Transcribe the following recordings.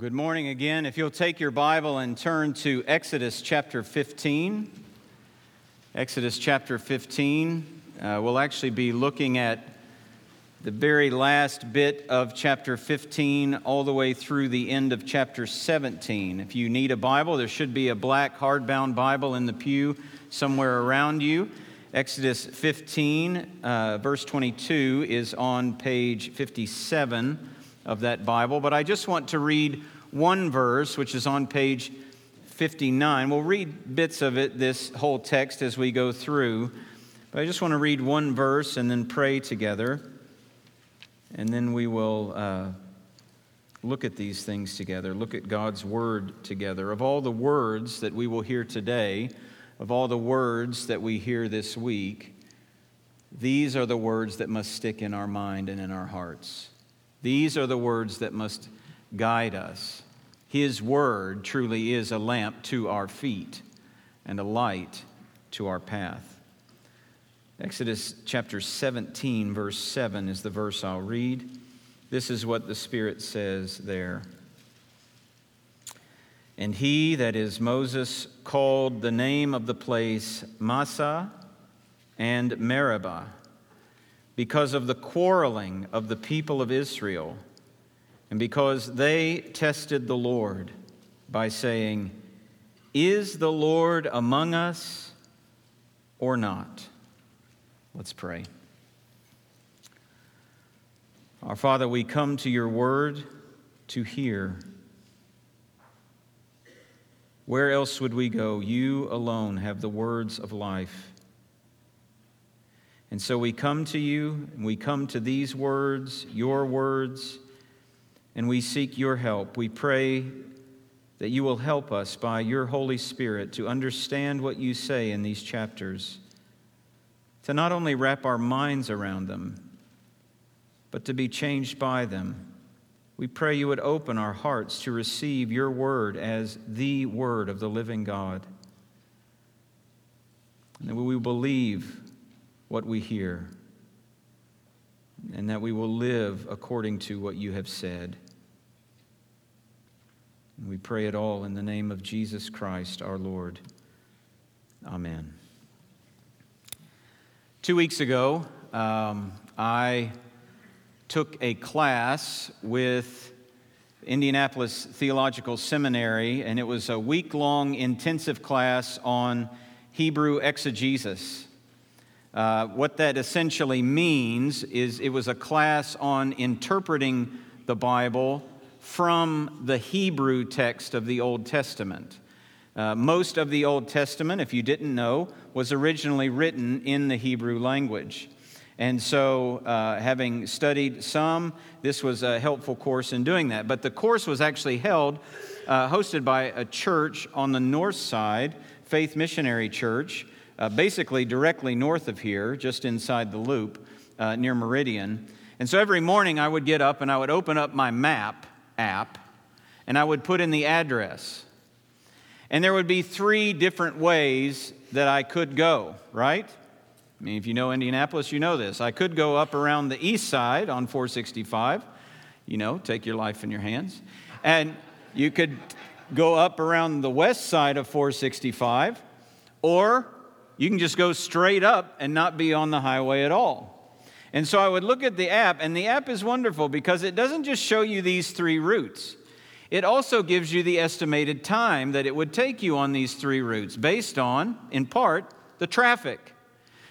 Good morning again. If you'll take your Bible and turn to Exodus chapter 15. Exodus chapter 15. Uh, we'll actually be looking at the very last bit of chapter 15 all the way through the end of chapter 17. If you need a Bible, there should be a black hardbound Bible in the pew somewhere around you. Exodus 15, uh, verse 22, is on page 57 of that Bible, but I just want to read one verse, which is on page 59. We'll read bits of it, this whole text, as we go through, but I just want to read one verse and then pray together, and then we will uh, look at these things together, look at God's Word together. Of all the words that we will hear today, of all the words that we hear this week, these are the words that must stick in our mind and in our hearts. These are the words that must guide us. His word truly is a lamp to our feet and a light to our path. Exodus chapter 17, verse 7 is the verse I'll read. This is what the Spirit says there. And he, that is Moses, called the name of the place Massah and Meribah because of the quarreling of the people of Israel, and because they tested the Lord by saying, Is the Lord among us or not? Let's pray. Our Father, we come to your word to hear. Where else would we go? You alone have the words of life. And so we come to you, and we come to these words, your words, and we seek your help. We pray that you will help us by your Holy Spirit to understand what you say in these chapters, to not only wrap our minds around them, but to be changed by them. We pray you would open our hearts to receive your word as the word of the living God. And that we believe what we hear, and that we will live according to what you have said. And we pray it all in the name of Jesus Christ our Lord. Amen. Two weeks ago, um, I took a class with Indianapolis Theological Seminary, and it was a week long intensive class on Hebrew exegesis. Uh, what that essentially means is it was a class on interpreting the Bible from the Hebrew text of the Old Testament. Uh, most of the Old Testament, if you didn't know, was originally written in the Hebrew language. And so, uh, having studied some, this was a helpful course in doing that. But the course was actually held, uh, hosted by a church on the north side, Faith Missionary Church, uh, basically directly north of here, just inside the loop uh, near Meridian. And so every morning I would get up and I would open up my map app and I would put in the address. And there would be three different ways that I could go, right? I mean, if you know Indianapolis, you know this. I could go up around the east side on 465, you know, take your life in your hands. And you could go up around the west side of 465, or you can just go straight up and not be on the highway at all. And so I would look at the app, and the app is wonderful because it doesn't just show you these three routes. It also gives you the estimated time that it would take you on these three routes based on, in part, the traffic.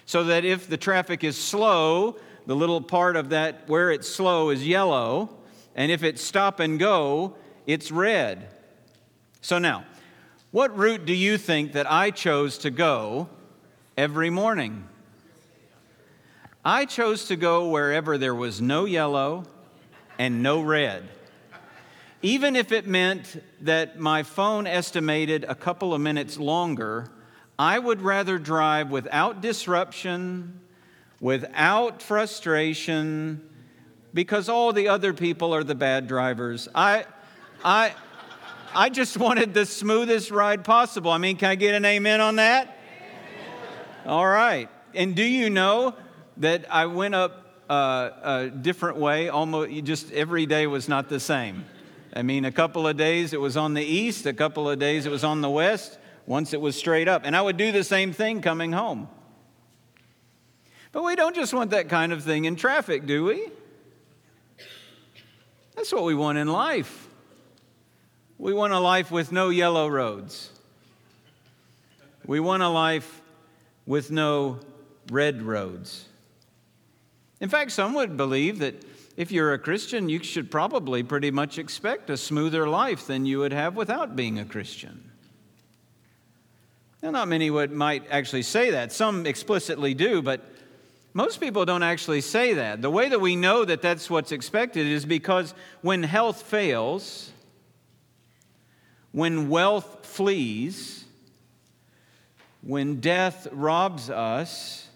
So that if the traffic is slow, the little part of that where it's slow is yellow, and if it's stop and go, it's red. So now, what route do you think that I chose to go every morning. I chose to go wherever there was no yellow and no red. Even if it meant that my phone estimated a couple of minutes longer, I would rather drive without disruption, without frustration, because all the other people are the bad drivers. I, I, I just wanted the smoothest ride possible. I mean, can I get an amen on that? All right. And do you know that I went up uh, a different way? Almost just every day was not the same. I mean, a couple of days it was on the east, a couple of days it was on the west, once it was straight up. And I would do the same thing coming home. But we don't just want that kind of thing in traffic, do we? That's what we want in life. We want a life with no yellow roads. We want a life with no red roads. In fact, some would believe that if you're a Christian, you should probably pretty much expect a smoother life than you would have without being a Christian. Now, not many would, might actually say that. Some explicitly do, but most people don't actually say that. The way that we know that that's what's expected is because when health fails, when wealth flees, when death robs us,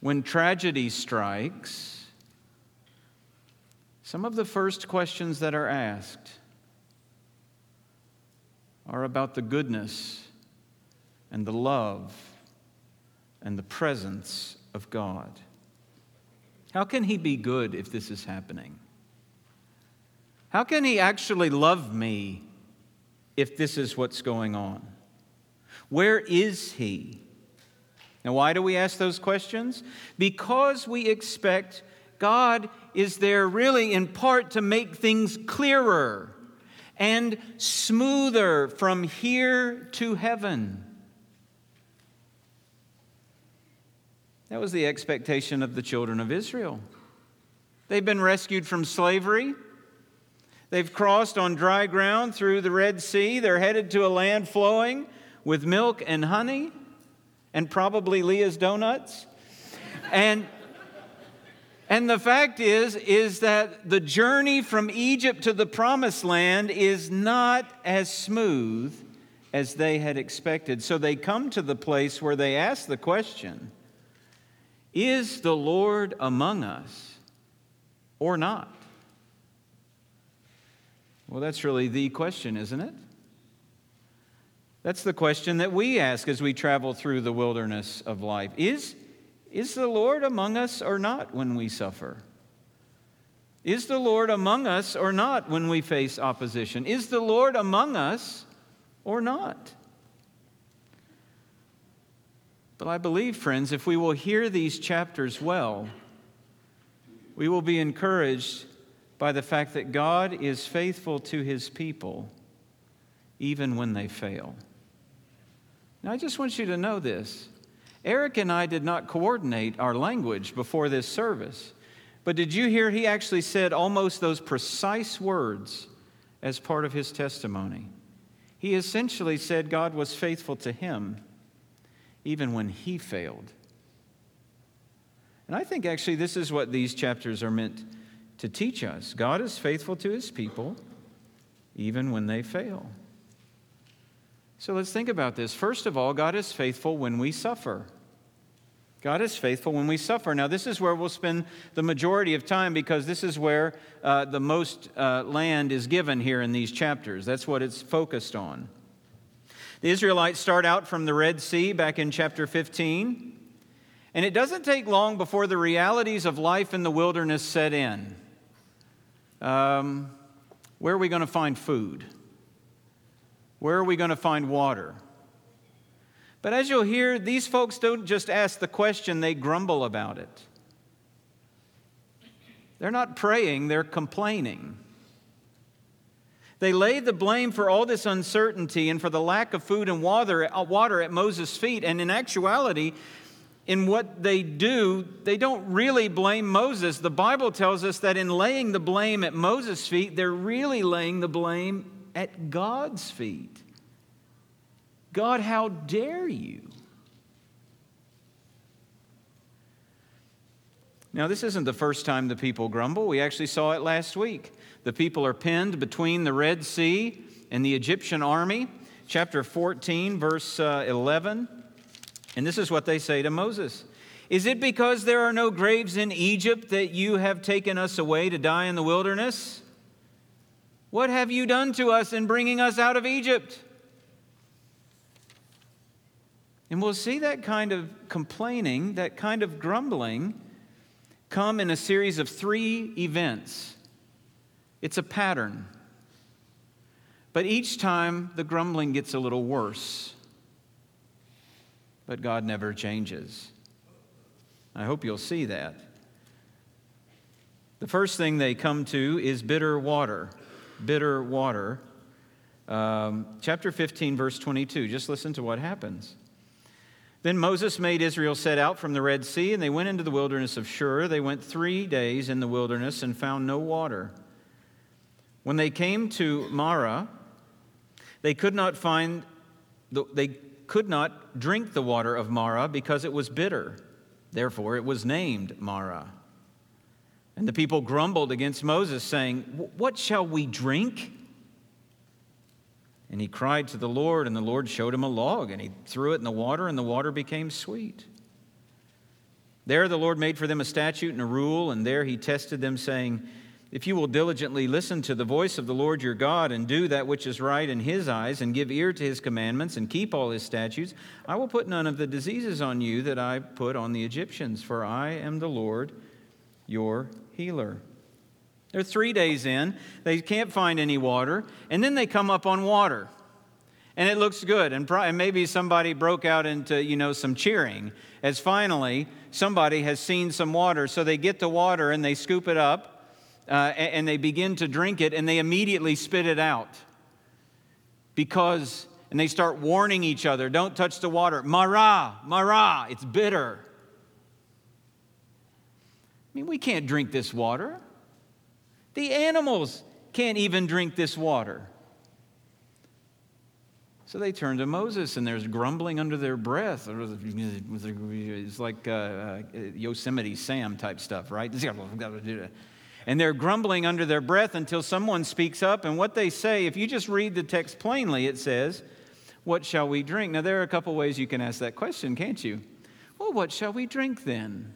when tragedy strikes, some of the first questions that are asked are about the goodness and the love and the presence of God. How can He be good if this is happening? How can He actually love me if this is what's going on? Where is He? Now, why do we ask those questions? Because we expect God is there really in part to make things clearer and smoother from here to heaven. That was the expectation of the children of Israel. They've been rescued from slavery. They've crossed on dry ground through the Red Sea. They're headed to a land flowing with milk and honey and probably Leah's donuts. And and the fact is is that the journey from Egypt to the promised land is not as smooth as they had expected. So they come to the place where they ask the question, is the Lord among us or not? Well, that's really the question, isn't it? That's the question that we ask as we travel through the wilderness of life. Is, is the Lord among us or not when we suffer? Is the Lord among us or not when we face opposition? Is the Lord among us or not? But I believe, friends, if we will hear these chapters well, we will be encouraged by the fact that God is faithful to his people even when they fail. Now, I just want you to know this. Eric and I did not coordinate our language before this service, but did you hear he actually said almost those precise words as part of his testimony? He essentially said God was faithful to him even when he failed. And I think actually this is what these chapters are meant to teach us God is faithful to his people even when they fail. So let's think about this. First of all, God is faithful when we suffer. God is faithful when we suffer. Now, this is where we'll spend the majority of time because this is where uh, the most uh, land is given here in these chapters. That's what it's focused on. The Israelites start out from the Red Sea back in chapter 15, and it doesn't take long before the realities of life in the wilderness set in. Um, where are we going to find food? Where are we going to find water? But as you'll hear, these folks don't just ask the question, they grumble about it. They're not praying, they're complaining. They lay the blame for all this uncertainty and for the lack of food and water, uh, water at Moses' feet. And in actuality, in what they do, they don't really blame Moses. The Bible tells us that in laying the blame at Moses' feet, they're really laying the blame at God's feet. God, how dare you? Now, this isn't the first time the people grumble. We actually saw it last week. The people are pinned between the Red Sea and the Egyptian army. Chapter 14, verse uh, 11. And this is what they say to Moses Is it because there are no graves in Egypt that you have taken us away to die in the wilderness? What have you done to us in bringing us out of Egypt? And we'll see that kind of complaining, that kind of grumbling, come in a series of three events It's a pattern. But each time the grumbling gets a little worse. But God never changes. I hope you'll see that. The first thing they come to is bitter water. Bitter water. Um, chapter 15, verse 22. Just listen to what happens. Then Moses made Israel set out from the Red Sea, and they went into the wilderness of Shur. They went three days in the wilderness and found no water. When they came to Marah, they could not find, the, they could not drink the water of Marah because it was bitter. Therefore, it was named Marah. And the people grumbled against Moses, saying, What shall we drink? And he cried to the Lord, and the Lord showed him a log, and he threw it in the water, and the water became sweet. There the Lord made for them a statute and a rule, and there he tested them, saying, If you will diligently listen to the voice of the Lord your God, and do that which is right in his eyes, and give ear to his commandments, and keep all his statutes, I will put none of the diseases on you that I put on the Egyptians, for I am the Lord your healer. They're three days in, they can't find any water, and then they come up on water. And it looks good, and, maybe somebody broke out into, you know, some cheering as finally somebody has seen some water. So they get the water and they scoop it up uh, and, and they begin to drink it, and they immediately spit it out. Because, and they start warning each other, don't touch the water. Marah, Marah, it's bitter. Mean, we can't drink this water. The animals can't even drink this water. So they turn to Moses, and there's grumbling under their breath. It's like uh, uh, Yosemite Sam type stuff, right? And they're grumbling under their breath until someone speaks up. And what they say, if you just read the text plainly, it says, What shall we drink? Now, there are a couple ways you can ask that question, can't you? Well, what shall we drink then?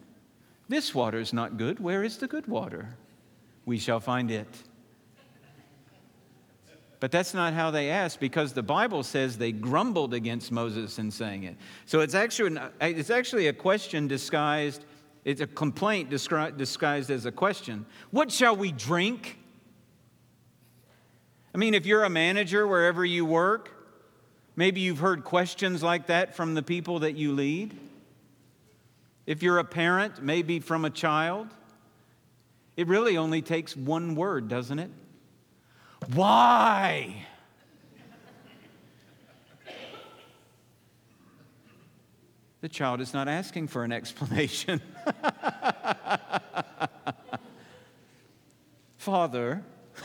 This water is not good. Where is the good water? we shall find it. But that's not how they asked because the Bible says they grumbled against Moses in saying it. So it's actually, it's actually a question disguised, it's a complaint disguised as a question. What shall we drink? I mean, if you're a manager wherever you work, maybe you've heard questions like that from the people that you lead. If you're a parent, maybe from a child. It really only takes one word, doesn't it? Why? The child is not asking for an explanation. Father,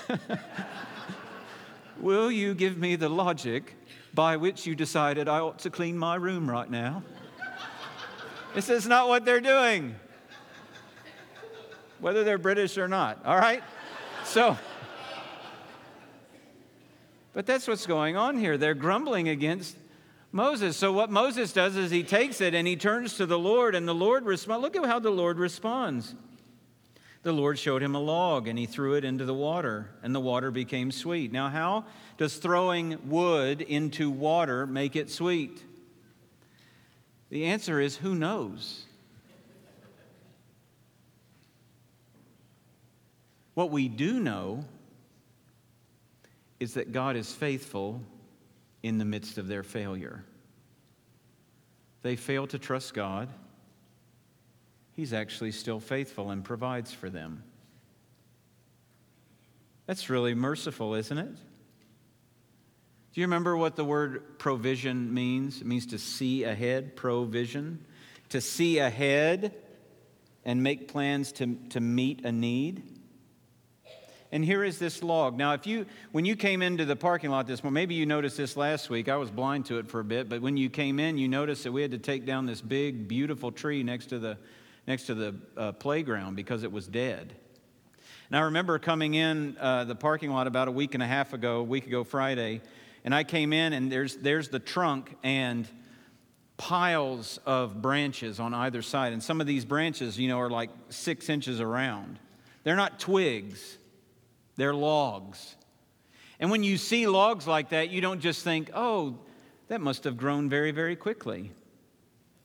will you give me the logic by which you decided I ought to clean my room right now? This is not what they're doing whether they're British or not, all right? So, but that's what's going on here. They're grumbling against Moses. So, what Moses does is he takes it and he turns to the Lord, and the Lord responds. Look at how the Lord responds. The Lord showed him a log, and he threw it into the water, and the water became sweet. Now, how does throwing wood into water make it sweet? The answer is who knows? What we do know is that God is faithful in the midst of their failure. They fail to trust God. He's actually still faithful and provides for them. That's really merciful, isn't it? Do you remember what the word provision means? It means to see ahead, provision. To see ahead and make plans to, to meet a need. And here is this log. Now, if you, when you came into the parking lot this morning, maybe you noticed this last week. I was blind to it for a bit, but when you came in, you noticed that we had to take down this big, beautiful tree next to the, next to the uh, playground because it was dead. And I remember coming in uh, the parking lot about a week and a half ago, a week ago Friday, and I came in and there's, there's the trunk and piles of branches on either side. And some of these branches, you know, are like six inches around. They're not twigs they're logs. And when you see logs like that, you don't just think, oh, that must have grown very, very quickly.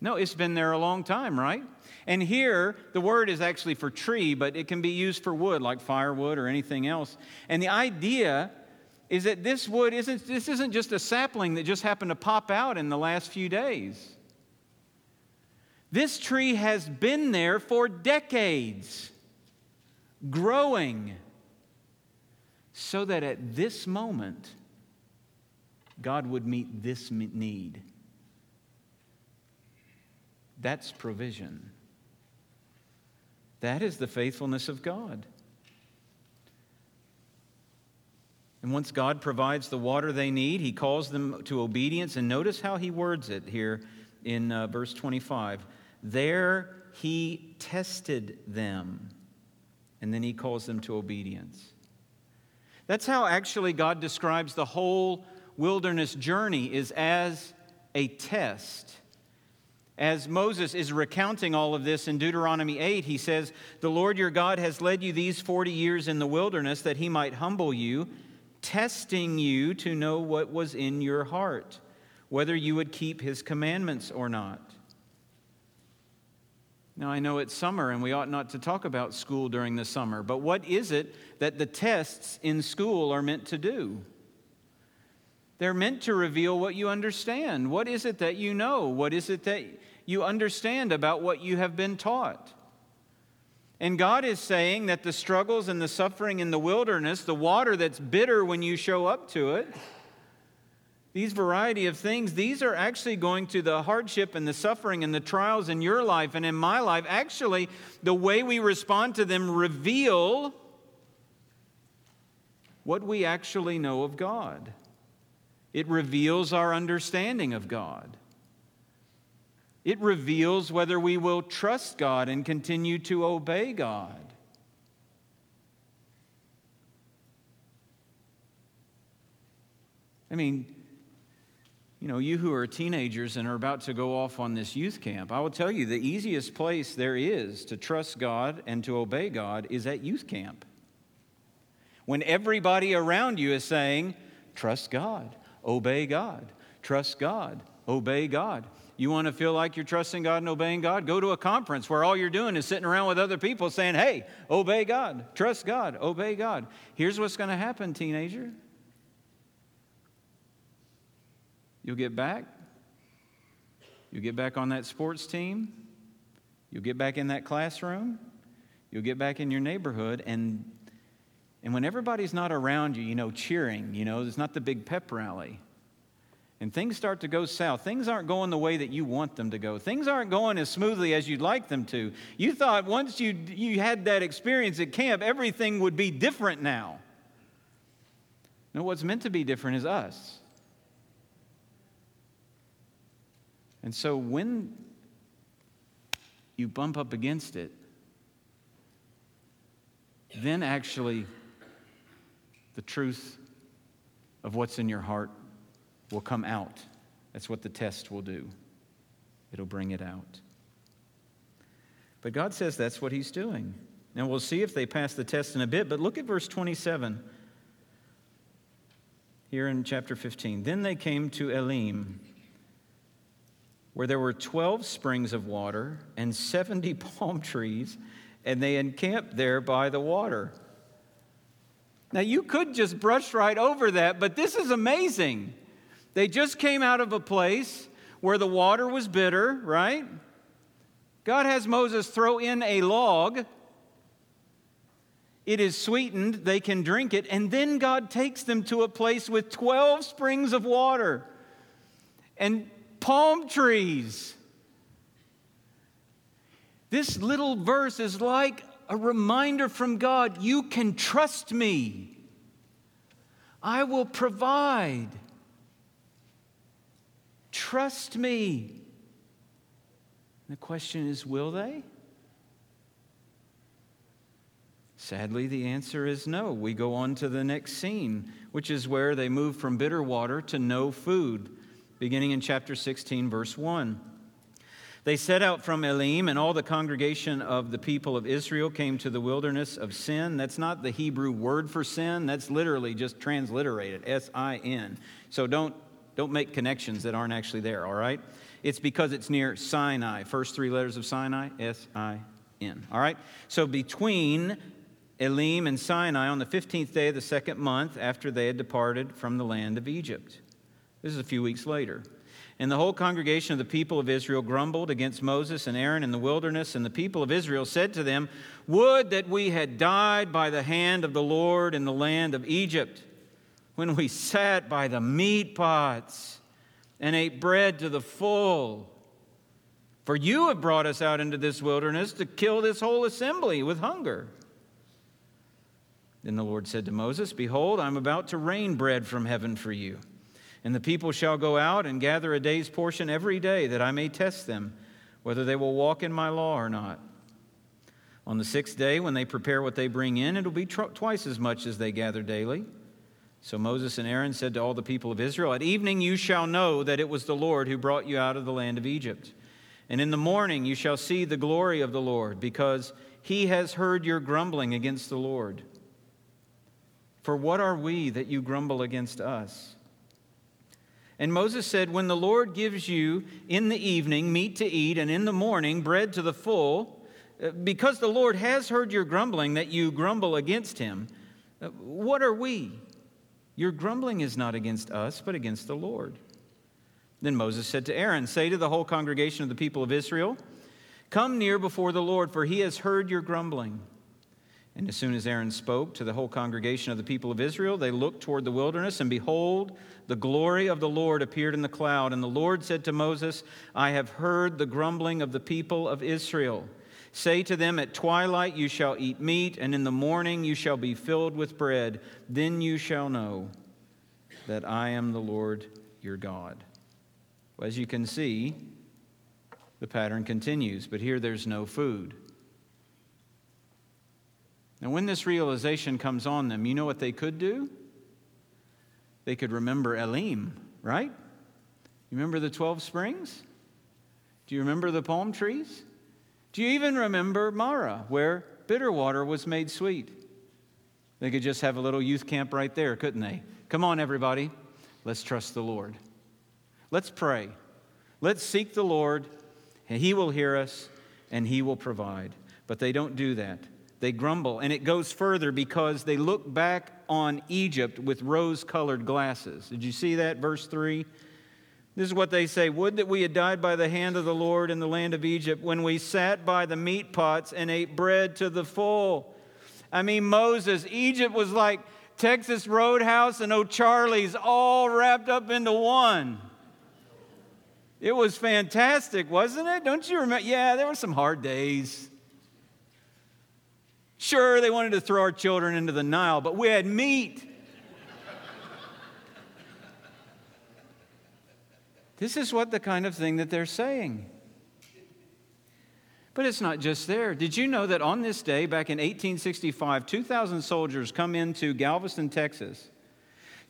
No, it's been there a long time, right? And here, the word is actually for tree, but it can be used for wood, like firewood or anything else. And the idea is that this wood isn't, this isn't just a sapling that just happened to pop out in the last few days. This tree has been there for decades, growing, so that at this moment, God would meet this need. That's provision. That is the faithfulness of God. And once God provides the water they need, he calls them to obedience. And notice how he words it here in uh, verse 25. There he tested them, and then he calls them to obedience. That's how actually God describes the whole wilderness journey is as a test. As Moses is recounting all of this in Deuteronomy 8, he says, The Lord your God has led you these 40 years in the wilderness that he might humble you testing you to know what was in your heart, whether you would keep his commandments or not. Now, I know it's summer and we ought not to talk about school during the summer, but what is it that the tests in school are meant to do? They're meant to reveal what you understand. What is it that you know? What is it that you understand about what you have been taught? And God is saying that the struggles and the suffering in the wilderness, the water that's bitter when you show up to it, these variety of things, these are actually going to the hardship and the suffering and the trials in your life and in my life. Actually, the way we respond to them reveal what we actually know of God. It reveals our understanding of God. It reveals whether we will trust God and continue to obey God. I mean, you know, you who are teenagers and are about to go off on this youth camp, I will tell you the easiest place there is to trust God and to obey God is at youth camp. When everybody around you is saying, trust God, obey God, trust God, obey God. You want to feel like you're trusting God and obeying God? Go to a conference where all you're doing is sitting around with other people saying, hey, obey God, trust God, obey God. Here's what's going to happen, teenager. You'll get back. You'll get back on that sports team. You'll get back in that classroom. You'll get back in your neighborhood. And, and when everybody's not around you, you know, cheering, you know, it's not the big pep rally and things start to go south, things aren't going the way that you want them to go. Things aren't going as smoothly as you'd like them to. You thought once you, you had that experience at camp, everything would be different now. No, what's meant to be different is us. And so when you bump up against it, then actually the truth of what's in your heart will come out. That's what the test will do, it'll bring it out. But God says that's what He's doing. Now we'll see if they pass the test in a bit, but look at verse 27 here in chapter 15. Then they came to Elim, where there were 12 springs of water and 70 palm trees, and they encamped there by the water. Now, you could just brush right over that, but this is amazing. They just came out of a place where the water was bitter, right? God has Moses throw in a log. It is sweetened, they can drink it, and then God takes them to a place with 12 springs of water and palm trees. This little verse is like a reminder from God you can trust me. I will provide. Trust me. The question is will they? Sadly, the answer is no. We go on to the next scene, which is where they move from bitter water to no food, beginning in chapter 16, verse 1. They set out from Elim, and all the congregation of the people of Israel came to the wilderness of Sin. That's not the Hebrew word for sin, that's literally just transliterated S I N. So don't don't make connections that aren't actually there, all right? It's because it's near Sinai. First three letters of Sinai, S I N. All right? So between Elim and Sinai on the 15th day of the second month after they had departed from the land of Egypt. This is a few weeks later. And the whole congregation of the people of Israel grumbled against Moses and Aaron in the wilderness. And the people of Israel said to them, Would that we had died by the hand of the Lord in the land of Egypt, when we sat by the meat pots and ate bread to the full. For you have brought us out into this wilderness to kill this whole assembly with hunger. Then the Lord said to Moses, Behold, I'm about to rain bread from heaven for you. And the people shall go out and gather a day's portion every day, that I may test them, whether they will walk in my law or not. On the sixth day, when they prepare what they bring in, it'll be tr- twice as much as they gather daily. So Moses and Aaron said to all the people of Israel, At evening you shall know that it was the Lord who brought you out of the land of Egypt. And in the morning you shall see the glory of the Lord, because he has heard your grumbling against the Lord. For what are we that you grumble against us? And Moses said, When the Lord gives you in the evening meat to eat, and in the morning bread to the full, uh, because the Lord has heard your grumbling that you grumble against him, uh, what are we? Your grumbling is not against us, but against the Lord. Then Moses said to Aaron, Say to the whole congregation of the people of Israel, Come near before the Lord, for he has heard your grumbling. And as soon as Aaron spoke to the whole congregation of the people of Israel, they looked toward the wilderness, and behold, the glory of the Lord appeared in the cloud. And the Lord said to Moses, I have heard the grumbling of the people of Israel. Say to them, At twilight you shall eat meat, and in the morning you shall be filled with bread. Then you shall know that I am the Lord your God. Well, as you can see, the pattern continues, but here there's no food. Now, when this realization comes on them, you know what they could do? They could remember Elim, right? You remember the 12 springs? Do you remember the palm trees? Do you even remember Marah, where bitter water was made sweet? They could just have a little youth camp right there, couldn't they? Come on, everybody. Let's trust the Lord. Let's pray. Let's seek the Lord, and He will hear us, and He will provide. But they don't do that. They grumble. And it goes further because they look back on Egypt with rose colored glasses. Did you see that? Verse 3. This is what they say Would that we had died by the hand of the Lord in the land of Egypt when we sat by the meat pots and ate bread to the full. I mean, Moses, Egypt was like Texas Roadhouse and O'Charlie's all wrapped up into one. It was fantastic, wasn't it? Don't you remember? Yeah, there were some hard days. Sure, they wanted to throw our children into the Nile, but we had meat. This is what the kind of thing that they're saying. But it's not just there. Did you know that on this day, back in 1865, 2,000 soldiers come into Galveston, Texas,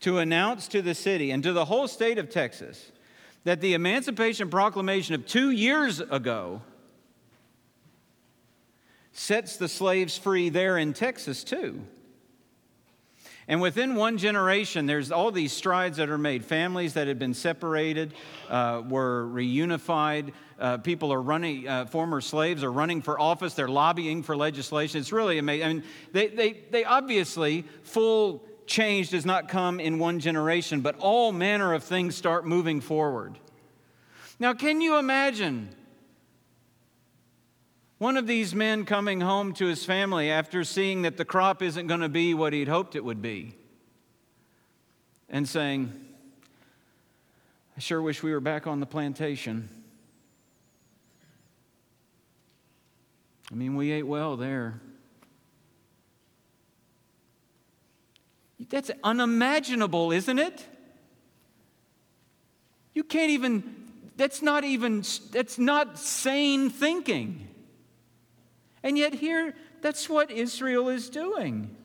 to announce to the city and to the whole state of Texas that the Emancipation Proclamation of two years ago sets the slaves free there in Texas, too. And within one generation, there's all these strides that are made. Families that had been separated uh, were reunified. Uh, people are running, uh, former slaves are running for office. They're lobbying for legislation. It's really amazing. I mean, they, they, they obviously, full change does not come in one generation, but all manner of things start moving forward. Now, can you imagine one of these men coming home to his family after seeing that the crop isn't going to be what he'd hoped it would be and saying, I sure wish we were back on the plantation. I mean, we ate well there. That's unimaginable, isn't it? You can't even, that's not even, that's not sane thinking. And yet, here, that's what Israel is doing.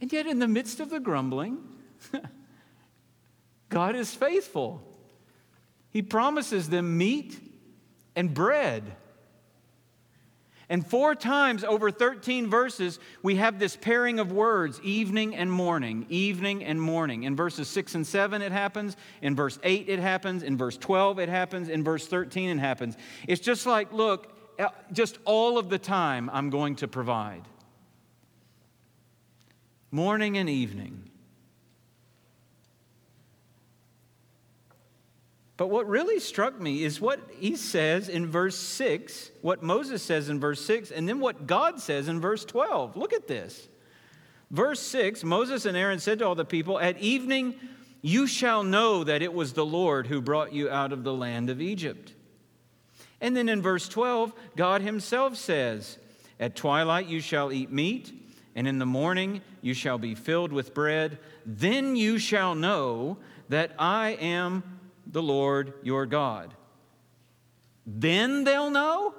And yet, in the midst of the grumbling, God is faithful. He promises them meat and bread. And four times over 13 verses, we have this pairing of words, evening and morning, evening and morning. In verses 6 and 7, it happens. In verse 8, it happens. In verse 12, it happens. In verse 13, it happens. It's just like, look, uh, just all of the time, I'm going to provide. Morning and evening. But what really struck me is what he says in verse 6, what Moses says in verse 6, and then what God says in verse 12. Look at this. Verse 6 Moses and Aaron said to all the people, At evening you shall know that it was the Lord who brought you out of the land of Egypt. And then in verse 12, God himself says, At twilight you shall eat meat, and in the morning you shall be filled with bread. Then you shall know that I am the Lord your God. Then they'll know?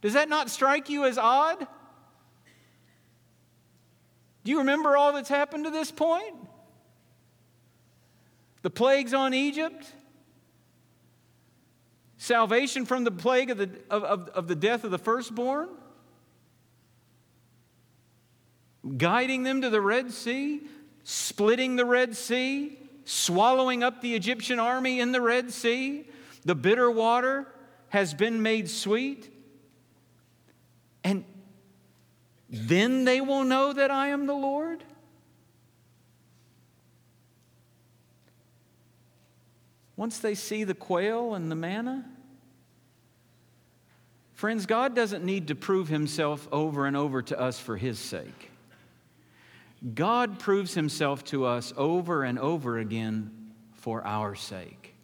Does that not strike you as odd? Do you remember all that's happened to this point? The plagues on Egypt, salvation from the plague of the, of, of, of the death of the firstborn, guiding them to the Red Sea, splitting the Red Sea, swallowing up the Egyptian army in the Red Sea. The bitter water has been made sweet. And then they will know that I am the Lord. Once they see the quail and the manna, friends, God doesn't need to prove himself over and over to us for his sake. God proves himself to us over and over again for our sake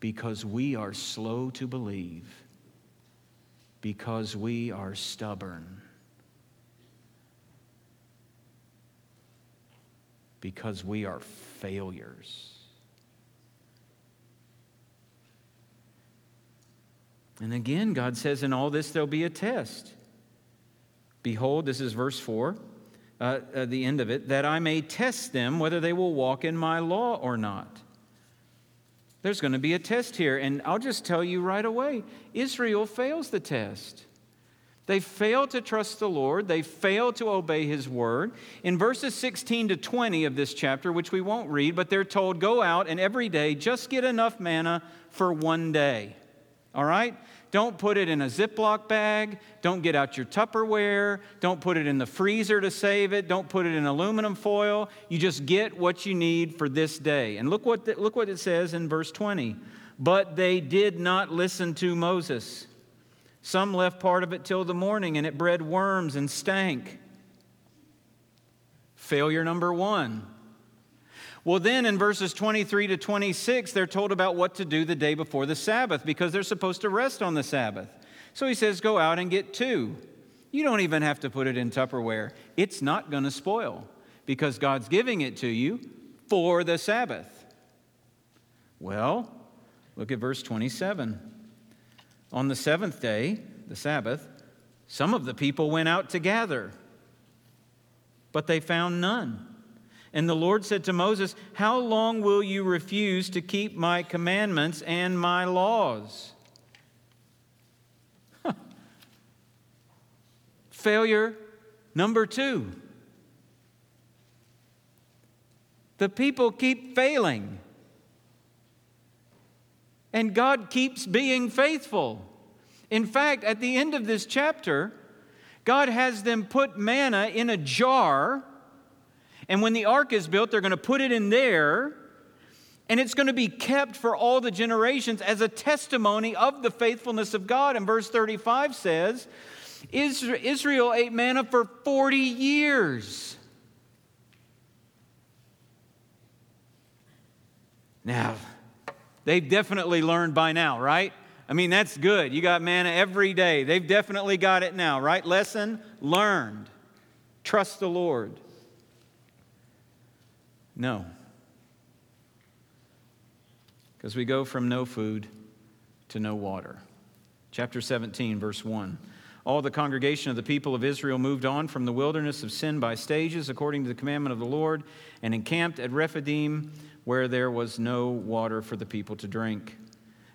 because we are slow to believe, because we are stubborn, because we are failures. And again, God says, in all this there'll be a test. Behold, this is verse 4 uh, uh, the end of it, that I may test them whether they will walk in my law or not. There's going to be a test here, and I'll just tell you right away Israel fails the test. They fail to trust the Lord. They fail to obey His word. In verses 16 to 20 of this chapter, which we won't read, but they're told, Go out and every day just get enough manna for one day. All right? Don't put it in a Ziploc bag. Don't get out your Tupperware. Don't put it in the freezer to save it. Don't put it in aluminum foil. You just get what you need for this day. And look what, the, look what it says in verse 20. But they did not listen to Moses. Some left part of it till the morning, and it bred worms and stank. Failure number one. Well, then in verses 23 to 26, they're told about what to do the day before the Sabbath because they're supposed to rest on the Sabbath. So he says, Go out and get two. You don't even have to put it in Tupperware, it's not going to spoil because God's giving it to you for the Sabbath. Well, look at verse 27. On the seventh day, the Sabbath, some of the people went out to gather, but they found none. And the Lord said to Moses, How long will you refuse to keep my commandments and my laws? Failure number two. The people keep failing. And God keeps being faithful. In fact, at the end of this chapter, God has them put manna in a jar and when the ark is built, they're going to put it in there, and it's going to be kept for all the generations as a testimony of the faithfulness of God. And verse 35 says, Israel ate manna for 40 years. Now, they've definitely learned by now, right? I mean, that's good. You got manna every day. They've definitely got it now, right? Lesson learned. Trust the Lord. No. Because we go from no food to no water. Chapter 17, verse 1. All the congregation of the people of Israel moved on from the wilderness of sin by stages, according to the commandment of the Lord, and encamped at Rephidim, where there was no water for the people to drink.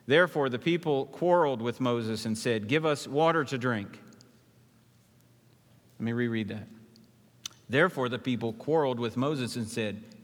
Therefore, the people quarreled with Moses and said, Give us water to drink. Let me reread that. Therefore, the people quarreled with Moses and said,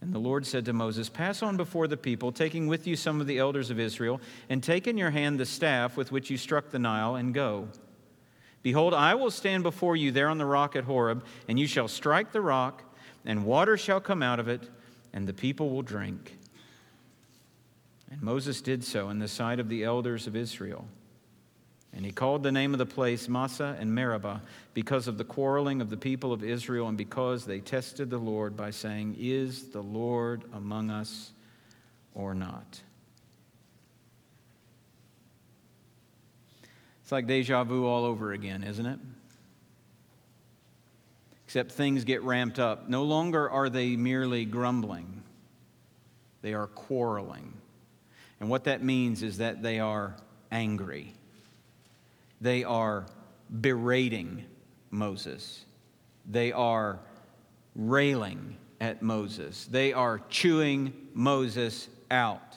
And the Lord said to Moses, Pass on before the people, taking with you some of the elders of Israel, and take in your hand the staff with which you struck the Nile, and go. Behold, I will stand before you there on the rock at Horeb, and you shall strike the rock, and water shall come out of it, and the people will drink. And Moses did so in the sight of the elders of Israel. And he called the name of the place Massah and Meribah because of the quarreling of the people of Israel and because they tested the Lord by saying, Is the Lord among us or not? It's like deja vu all over again, isn't it? Except things get ramped up. No longer are they merely grumbling, they are quarreling. And what that means is that they are angry they are berating Moses. They are railing at Moses. They are chewing Moses out.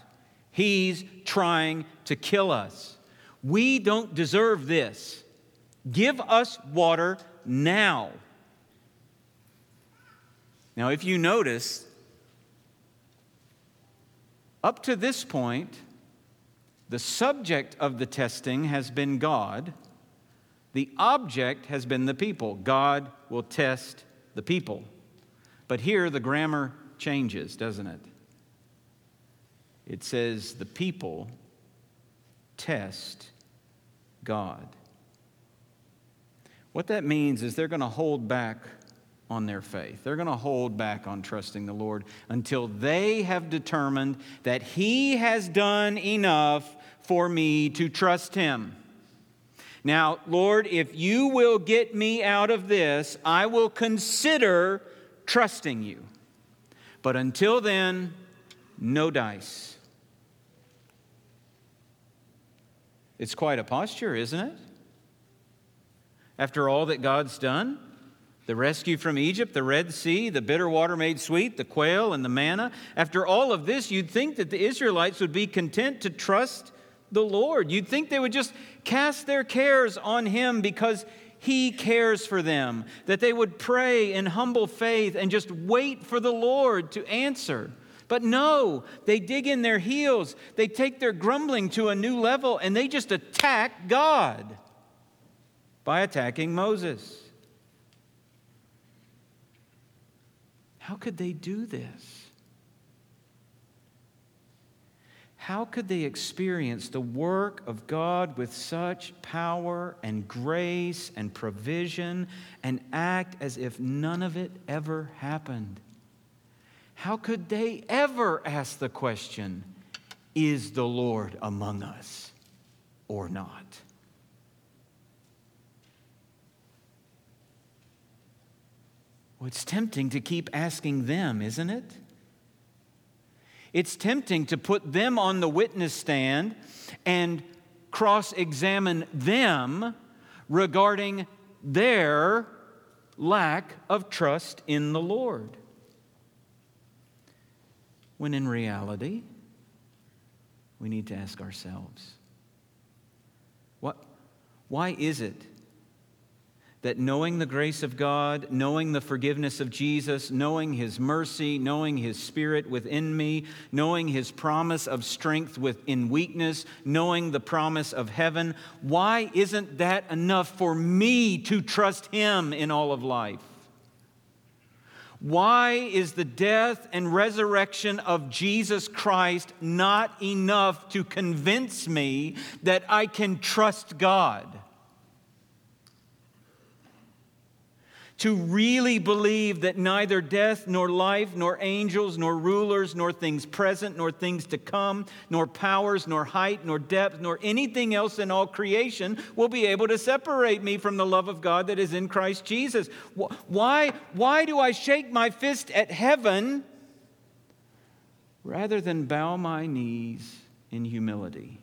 He's trying to kill us. We don't deserve this. Give us water now. Now, if you notice, up to this point, the subject of the testing has been God, the object has been the people. God will test the people. But here the grammar changes, doesn't it? It says the people test God. What that means is they're going to hold back on their faith. They're going to hold back on trusting the Lord until they have determined that He has done enough for me to trust Him. Now, Lord, if you will get me out of this, I will consider trusting you. But until then, no dice. It's quite a posture, isn't it? After all that God's done, the rescue from Egypt, the Red Sea, the bitter water made sweet, the quail and the manna. After all of this, you'd think that the Israelites would be content to trust the Lord. You'd think they would just cast their cares on Him because He cares for them, that they would pray in humble faith and just wait for the Lord to answer. But no, they dig in their heels, they take their grumbling to a new level, and they just attack God by attacking Moses. How could they do this? How could they experience the work of God with such power and grace and provision and act as if none of it ever happened? How could they ever ask the question, Is the Lord among us or not? Well, it's tempting to keep asking them, isn't it? It's tempting to put them on the witness stand and cross examine them regarding their lack of trust in the Lord. When in reality, we need to ask ourselves what, why is it that knowing the grace of God, knowing the forgiveness of Jesus, knowing His mercy, knowing His Spirit within me, knowing His promise of strength within weakness, knowing the promise of heaven, why isn't that enough for me to trust Him in all of life? Why is the death and resurrection of Jesus Christ not enough to convince me that I can trust God? To really believe that neither death, nor life, nor angels, nor rulers, nor things present, nor things to come, nor powers, nor height, nor depth, nor anything else in all creation will be able to separate me from the love of God that is in Christ Jesus. Why, why do I shake my fist at heaven rather than bow my knees in humility?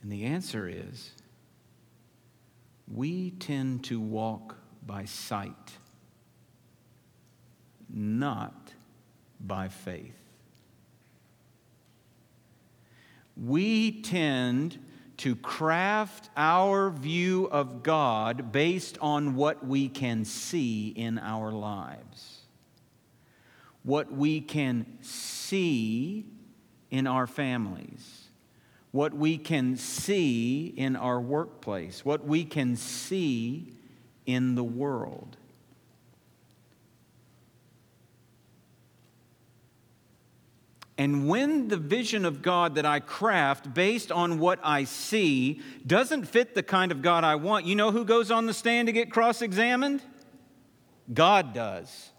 And the answer is we tend to walk by sight, not by faith. We tend to craft our view of God based on what we can see in our lives, what we can see in our families what we can see in our workplace, what we can see in the world. And when the vision of God that I craft based on what I see doesn't fit the kind of God I want, you know who goes on the stand to get cross examined? God does.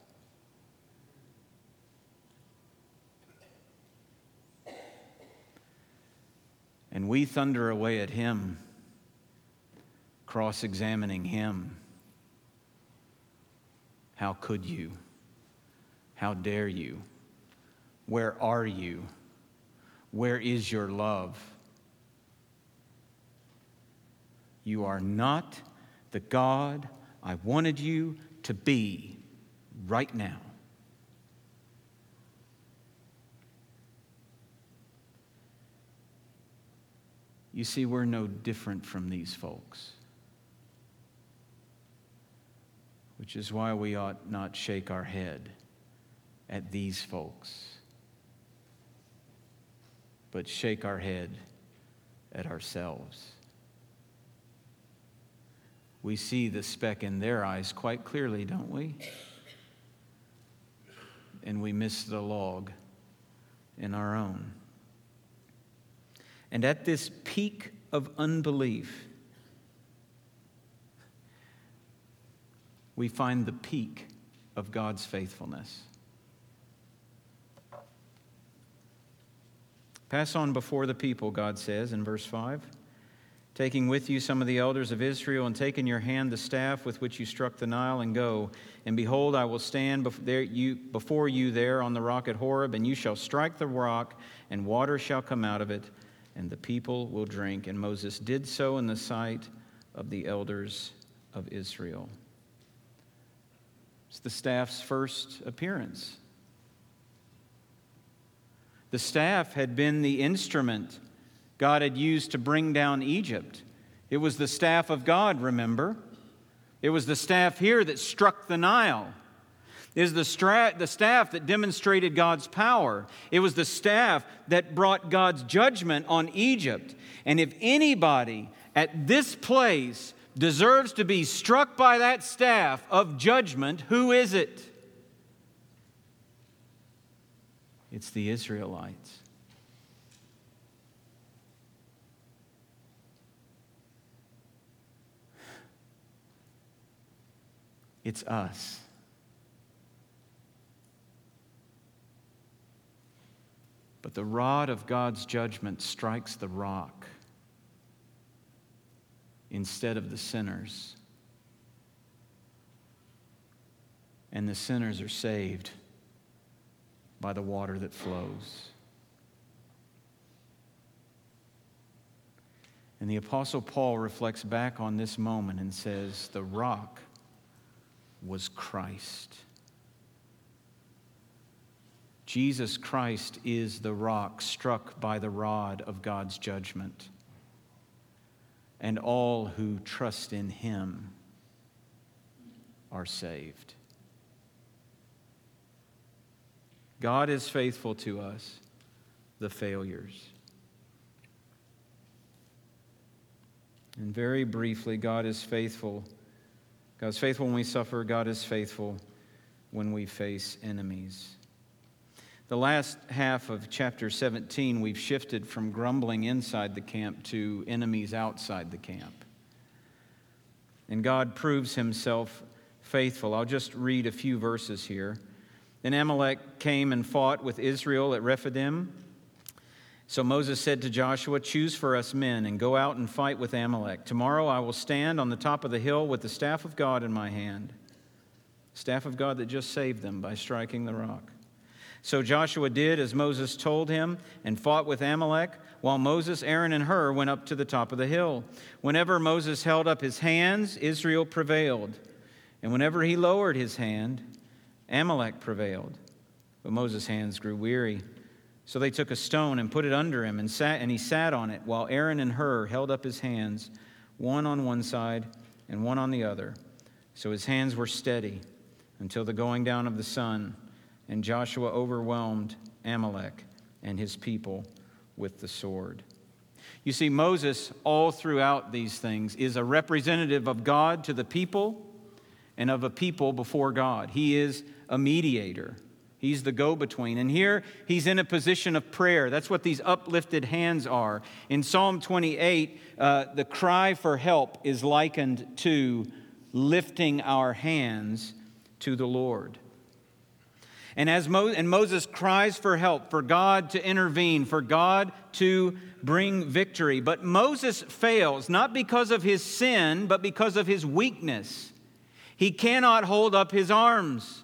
And we thunder away at him, cross examining him. How could you? How dare you? Where are you? Where is your love? You are not the God I wanted you to be right now. You see, we're no different from these folks. Which is why we ought not shake our head at these folks, but shake our head at ourselves. We see the speck in their eyes quite clearly, don't we? And we miss the log in our own. And at this peak of unbelief, we find the peak of God's faithfulness. Pass on before the people, God says in verse 5, taking with you some of the elders of Israel, and take in your hand the staff with which you struck the Nile, and go. And behold, I will stand before you there on the rock at Horeb, and you shall strike the rock, and water shall come out of it and the people will drink. And Moses did so in the sight of the elders of Israel. It's the staff's first appearance. The staff had been the instrument God had used to bring down Egypt. It was the staff of God, remember? It was the staff here that struck the Nile is the, stra- the staff that demonstrated God's power. It was the staff that brought God's judgment on Egypt. And if anybody at this place deserves to be struck by that staff of judgment, who is it? It's the Israelites. It's us. But the rod of God's judgment strikes the rock instead of the sinners. And the sinners are saved by the water that flows. And the Apostle Paul reflects back on this moment and says, The rock was Christ. Jesus Christ is the rock struck by the rod of God's judgment. And all who trust in him are saved. God is faithful to us, the failures. And very briefly, God is faithful. God's faithful when we suffer, God is faithful when we face enemies. The last half of chapter 17, we've shifted from grumbling inside the camp to enemies outside the camp. and God proves himself faithful. I'll just read a few verses here. Then Amalek came and fought with Israel at Rephidim. So Moses said to Joshua, Choose for us men and go out and fight with Amalek. Tomorrow I will stand on the top of the hill with the staff of God in my hand, staff of God that just saved them by striking the rock. So Joshua did as Moses told him and fought with Amalek, while Moses, Aaron, and Hur went up to the top of the hill. Whenever Moses held up his hands, Israel prevailed. And whenever he lowered his hand, Amalek prevailed. But Moses' hands grew weary. So they took a stone and put it under him, and, sat, and he sat on it, while Aaron and Hur held up his hands, one on one side and one on the other. So his hands were steady until the going down of the sun, and Joshua overwhelmed Amalek and his people with the sword. You see, Moses, all throughout these things, is a representative of God to the people and of a people before God. He is a mediator. He's the go between. And here he's in a position of prayer. That's what these uplifted hands are. In Psalm 28, uh, the cry for help is likened to lifting our hands to the Lord. And as Mo- and Moses cries for help, for God to intervene, for God to bring victory. But Moses fails, not because of his sin, but because of his weakness. He cannot hold up his arms.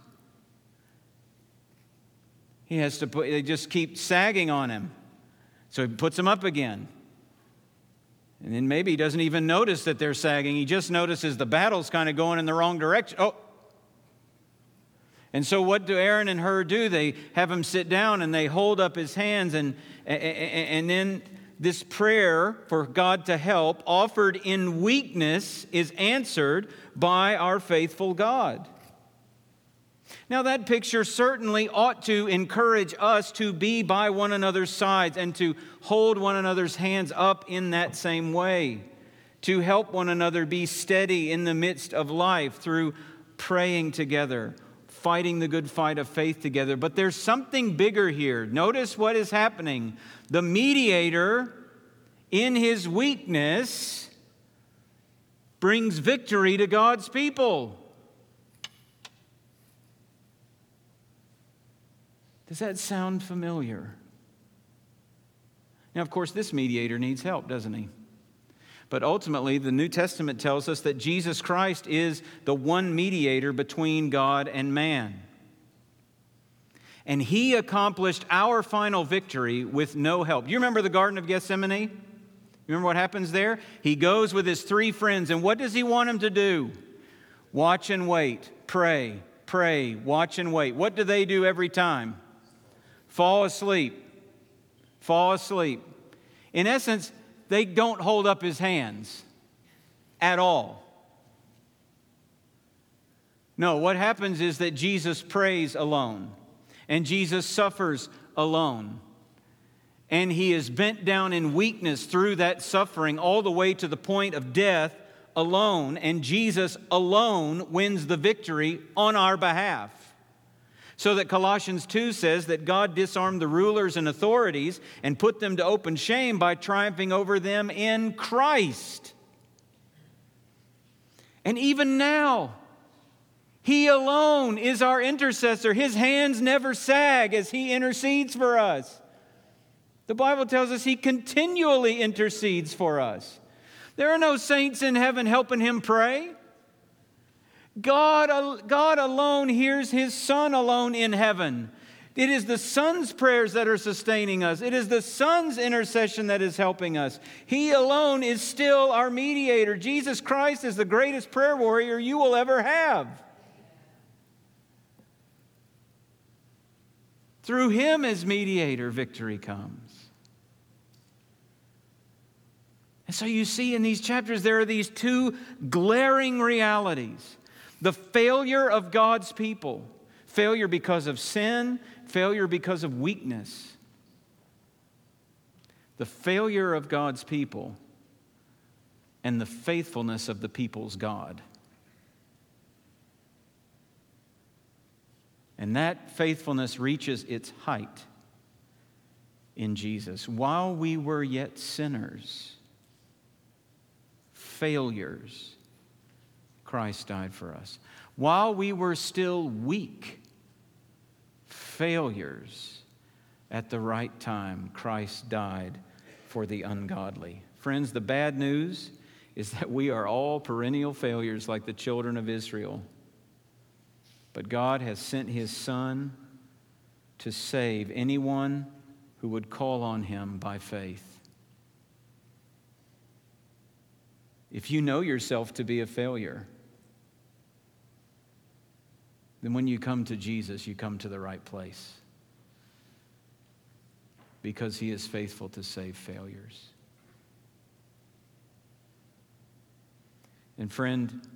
He has to put, they just keep sagging on him. So he puts them up again. And then maybe he doesn't even notice that they're sagging. He just notices the battle's kind of going in the wrong direction. Oh. And so what do Aaron and Hur do? They have him sit down and they hold up his hands and and then this prayer for God to help offered in weakness is answered by our faithful God. Now, that picture certainly ought to encourage us to be by one another's sides and to hold one another's hands up in that same way, to help one another be steady in the midst of life through praying together, fighting the good fight of faith together. But there's something bigger here. Notice what is happening. The mediator, in his weakness, brings victory to God's people. Does that sound familiar? Now, of course, this mediator needs help, doesn't he? But ultimately, the New Testament tells us that Jesus Christ is the one mediator between God and man. And he accomplished our final victory with no help. You remember the Garden of Gethsemane? You remember what happens there? He goes with his three friends, and what does he want them to do? Watch and wait, pray, pray, watch and wait. What do they do every time? fall asleep. Fall asleep. In essence, they don't hold up his hands at all. No, what happens is that Jesus prays alone, and Jesus suffers alone. And he is bent down in weakness through that suffering all the way to the point of death alone, and Jesus alone wins the victory on our behalf. So that Colossians 2 says that God disarmed the rulers and authorities and put them to open shame by triumphing over them in Christ. And even now, He alone is our intercessor. His hands never sag as He intercedes for us. The Bible tells us He continually intercedes for us. There are no saints in heaven helping Him pray. God, God alone hears his Son alone in heaven. It is the Son's prayers that are sustaining us. It is the Son's intercession that is helping us. He alone is still our mediator. Jesus Christ is the greatest prayer warrior you will ever have. Through him as mediator, victory comes. And so you see in these chapters, there are these two glaring realities the failure of God's people failure because of sin, failure because of weakness. The failure of God's people and the faithfulness of the people's God. And that faithfulness reaches its height in Jesus. While we were yet sinners, failures, Christ died for us. While we were still weak, failures, at the right time, Christ died for the ungodly. Friends, the bad news is that we are all perennial failures like the children of Israel. But God has sent his Son to save anyone who would call on him by faith. If you know yourself to be a failure, then when you come to Jesus, you come to the right place because he is faithful to save failures. And friend,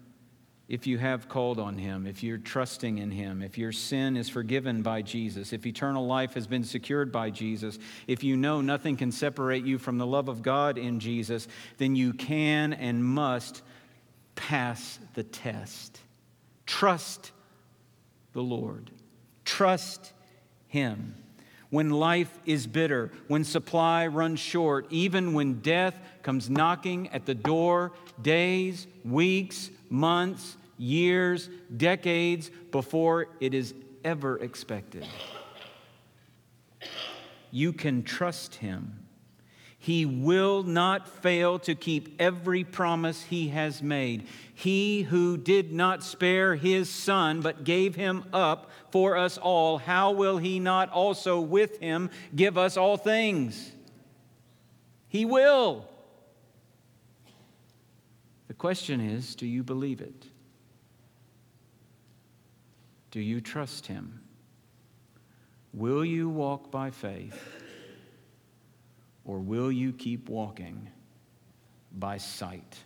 if you have called on him, if you're trusting in him, if your sin is forgiven by Jesus, if eternal life has been secured by Jesus, if you know nothing can separate you from the love of God in Jesus, then you can and must pass the test. Trust the Lord. Trust him when life is bitter, when supply runs short, even when death comes knocking at the door days, weeks, months, years, decades before it is ever expected. You can trust him he will not fail to keep every promise he has made. He who did not spare his son, but gave him up for us all, how will he not also with him give us all things? He will. The question is do you believe it? Do you trust him? Will you walk by faith? Or will you keep walking by sight?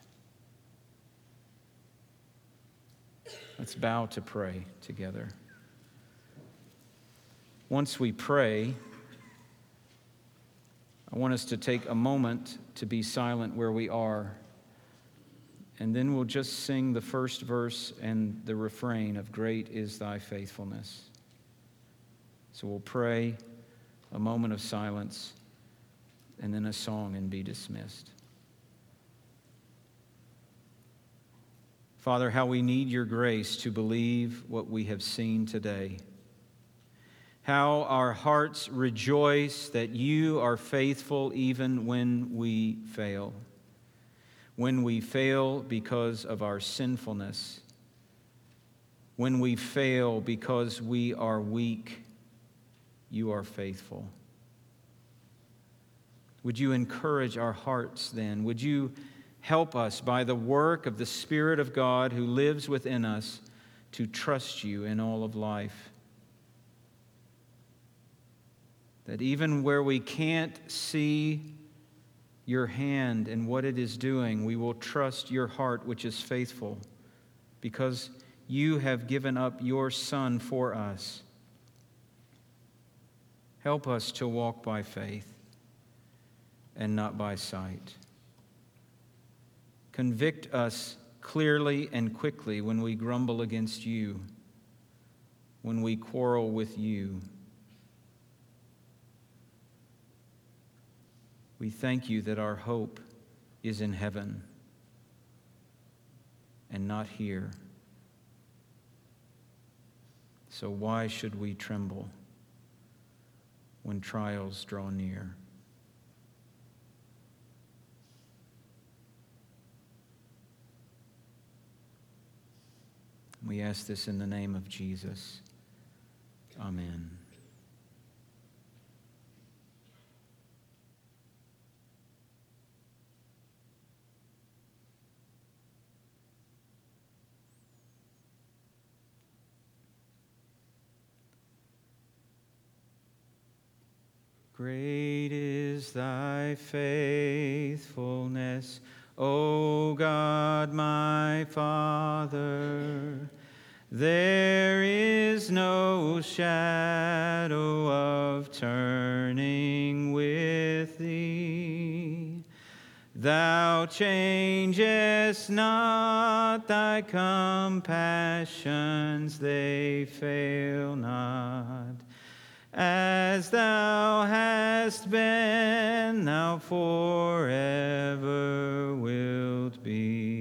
Let's bow to pray together. Once we pray, I want us to take a moment to be silent where we are. And then we'll just sing the first verse and the refrain of Great is Thy Faithfulness. So we'll pray a moment of silence and then a song and be dismissed. Father, how we need your grace to believe what we have seen today. How our hearts rejoice that you are faithful even when we fail. When we fail because of our sinfulness. When we fail because we are weak, you are faithful. Would you encourage our hearts then? Would you help us by the work of the Spirit of God who lives within us to trust you in all of life? That even where we can't see your hand and what it is doing, we will trust your heart, which is faithful, because you have given up your Son for us. Help us to walk by faith and not by sight. Convict us clearly and quickly when we grumble against you, when we quarrel with you. We thank you that our hope is in heaven and not here. So, why should we tremble when trials draw near? We ask this in the name of Jesus. Amen. Great is thy faithfulness. O God, my Father, there is no shadow of turning with thee. Thou changest not thy compassions, they fail not. As thou hast been, thou forever wilt be.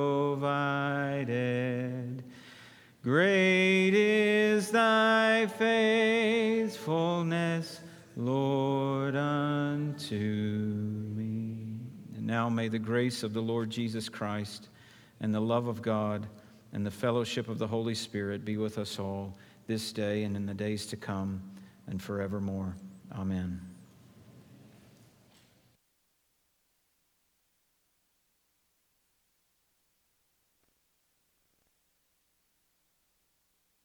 Great is thy faithfulness, Lord, unto me. And now may the grace of the Lord Jesus Christ and the love of God and the fellowship of the Holy Spirit be with us all this day and in the days to come and forevermore. Amen.